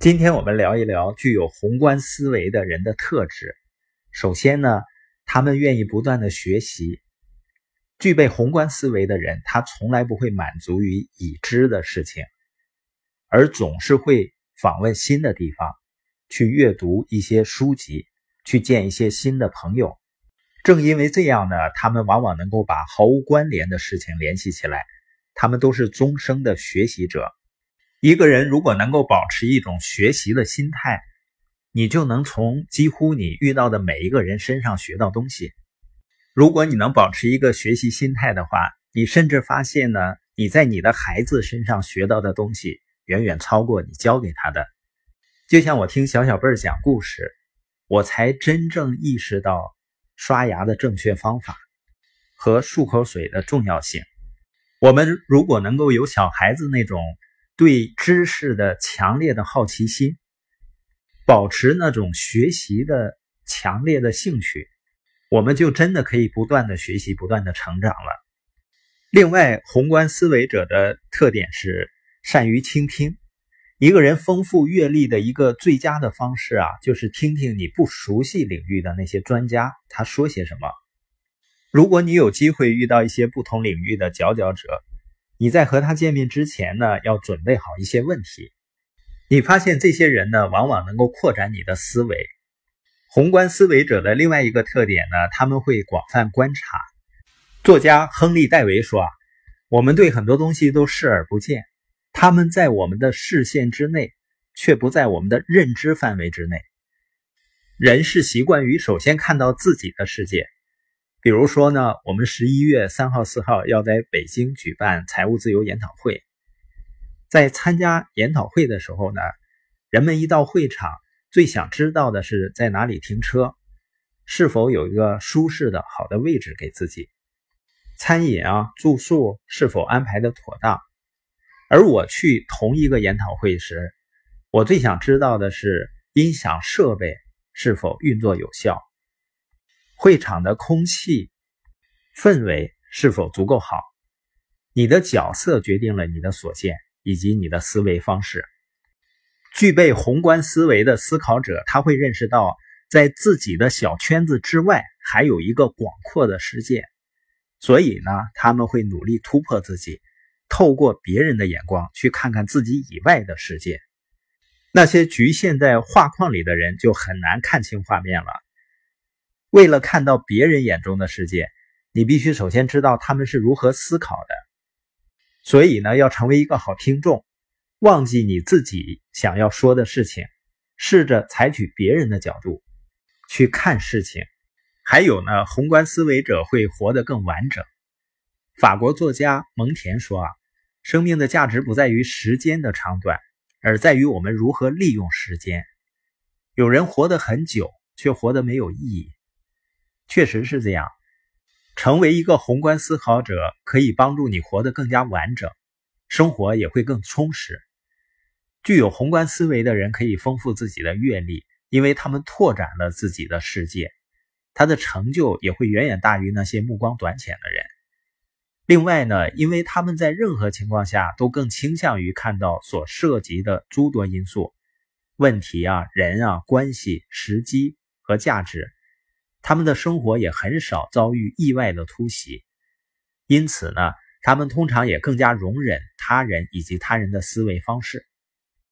今天我们聊一聊具有宏观思维的人的特质。首先呢，他们愿意不断的学习。具备宏观思维的人，他从来不会满足于已知的事情，而总是会访问新的地方，去阅读一些书籍，去见一些新的朋友。正因为这样呢，他们往往能够把毫无关联的事情联系起来。他们都是终生的学习者。一个人如果能够保持一种学习的心态，你就能从几乎你遇到的每一个人身上学到东西。如果你能保持一个学习心态的话，你甚至发现呢，你在你的孩子身上学到的东西远远超过你教给他的。就像我听小小贝儿讲故事，我才真正意识到刷牙的正确方法和漱口水的重要性。我们如果能够有小孩子那种。对知识的强烈的好奇心，保持那种学习的强烈的兴趣，我们就真的可以不断的学习，不断的成长了。另外，宏观思维者的特点是善于倾听。一个人丰富阅历的一个最佳的方式啊，就是听听你不熟悉领域的那些专家他说些什么。如果你有机会遇到一些不同领域的佼佼者，你在和他见面之前呢，要准备好一些问题。你发现这些人呢，往往能够扩展你的思维。宏观思维者的另外一个特点呢，他们会广泛观察。作家亨利·戴维说：“啊，我们对很多东西都视而不见，他们在我们的视线之内，却不在我们的认知范围之内。人是习惯于首先看到自己的世界。”比如说呢，我们十一月三号、四号要在北京举办财务自由研讨会。在参加研讨会的时候呢，人们一到会场，最想知道的是在哪里停车，是否有一个舒适的好的位置给自己，餐饮啊、住宿是否安排的妥当。而我去同一个研讨会时，我最想知道的是音响设备是否运作有效。会场的空气氛围是否足够好？你的角色决定了你的所见以及你的思维方式。具备宏观思维的思考者，他会认识到，在自己的小圈子之外，还有一个广阔的世界。所以呢，他们会努力突破自己，透过别人的眼光去看看自己以外的世界。那些局限在画框里的人，就很难看清画面了。为了看到别人眼中的世界，你必须首先知道他们是如何思考的。所以呢，要成为一个好听众，忘记你自己想要说的事情，试着采取别人的角度去看事情。还有呢，宏观思维者会活得更完整。法国作家蒙田说啊，生命的价值不在于时间的长短，而在于我们如何利用时间。有人活得很久，却活得没有意义。确实是这样，成为一个宏观思考者可以帮助你活得更加完整，生活也会更充实。具有宏观思维的人可以丰富自己的阅历，因为他们拓展了自己的世界，他的成就也会远远大于那些目光短浅的人。另外呢，因为他们在任何情况下都更倾向于看到所涉及的诸多因素、问题啊、人啊、关系、时机和价值。他们的生活也很少遭遇意外的突袭，因此呢，他们通常也更加容忍他人以及他人的思维方式。